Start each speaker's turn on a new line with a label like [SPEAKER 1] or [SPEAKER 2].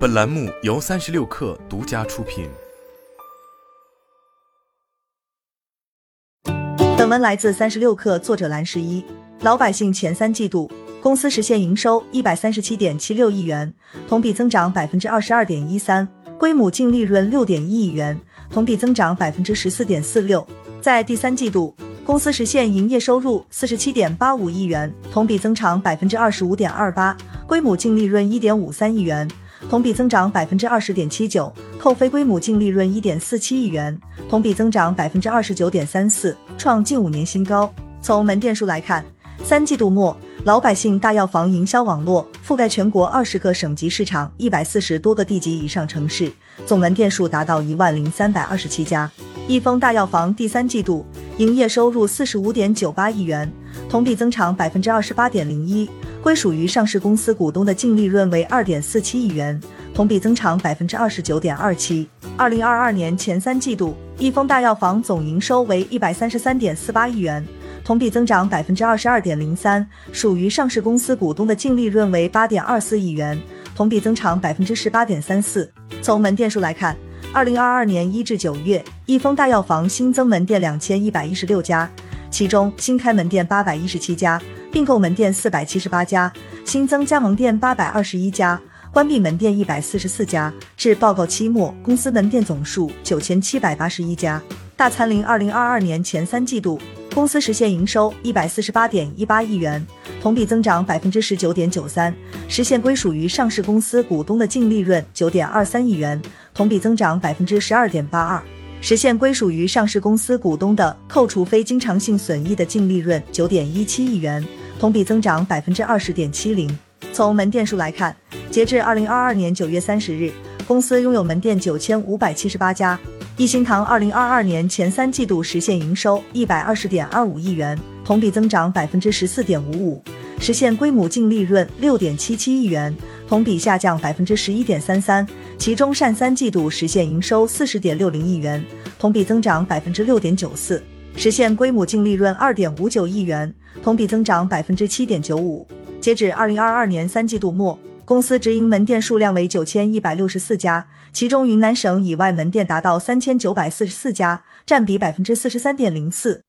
[SPEAKER 1] 本栏目由三十六氪独家出品。
[SPEAKER 2] 本文来自三十六氪，作者蓝十一。老百姓前三季度公司实现营收一百三十七点七六亿元，同比增长百分之二十二点一三，归母净利润六点一亿元，同比增长百分之十四点四六。在第三季度，公司实现营业收入四十七点八五亿元，同比增长百分之二十五点二八，归母净利润一点五三亿元。同比增长百分之二十点七九，扣非归母净利润一点四七亿元，同比增长百分之二十九点三四，创近五年新高。从门店数来看，三季度末，老百姓大药房营销网络覆盖全国二十个省级市场，一百四十多个地级以上城市，总门店数达到一万零三百二十七家。益丰大药房第三季度营业收入四十五点九八亿元，同比增长百分之二十八点零一。归属于上市公司股东的净利润为二点四七亿元，同比增长百分之二十九点二七。二零二二年前三季度，益丰大药房总营收为一百三十三点四八亿元，同比增长百分之二十二点零三。属于上市公司股东的净利润为八点二四亿元，同比增长百分之十八点三四。从门店数来看，二零二二年一至九月，益丰大药房新增门店两千一百一十六家，其中新开门店八百一十七家。并购门店四百七十八家，新增加盟店八百二十一家，关闭门店一百四十四家。至报告期末，公司门店总数九千七百八十一家。大参林二零二二年前三季度，公司实现营收一百四十八点一八亿元，同比增长百分之十九点九三，实现归属于上市公司股东的净利润九点二三亿元，同比增长百分之十二点八二。实现归属于上市公司股东的扣除非经常性损益的净利润九点一七亿元，同比增长百分之二十点七零。从门店数来看，截至二零二二年九月三十日，公司拥有门店九千五百七十八家。一心堂二零二二年前三季度实现营收一百二十点二五亿元，同比增长百分之十四点五五，实现归母净利润六点七七亿元，同比下降百分之十一点三三。其中上三季度实现营收四十点六零亿元，同比增长百分之六点九四，实现归母净利润二点五九亿元，同比增长百分之七点九五。截止二零二二年三季度末，公司直营门店数量为九千一百六十四家，其中云南省以外门店达到三千九百四十四家，占比百分之四十三点零四。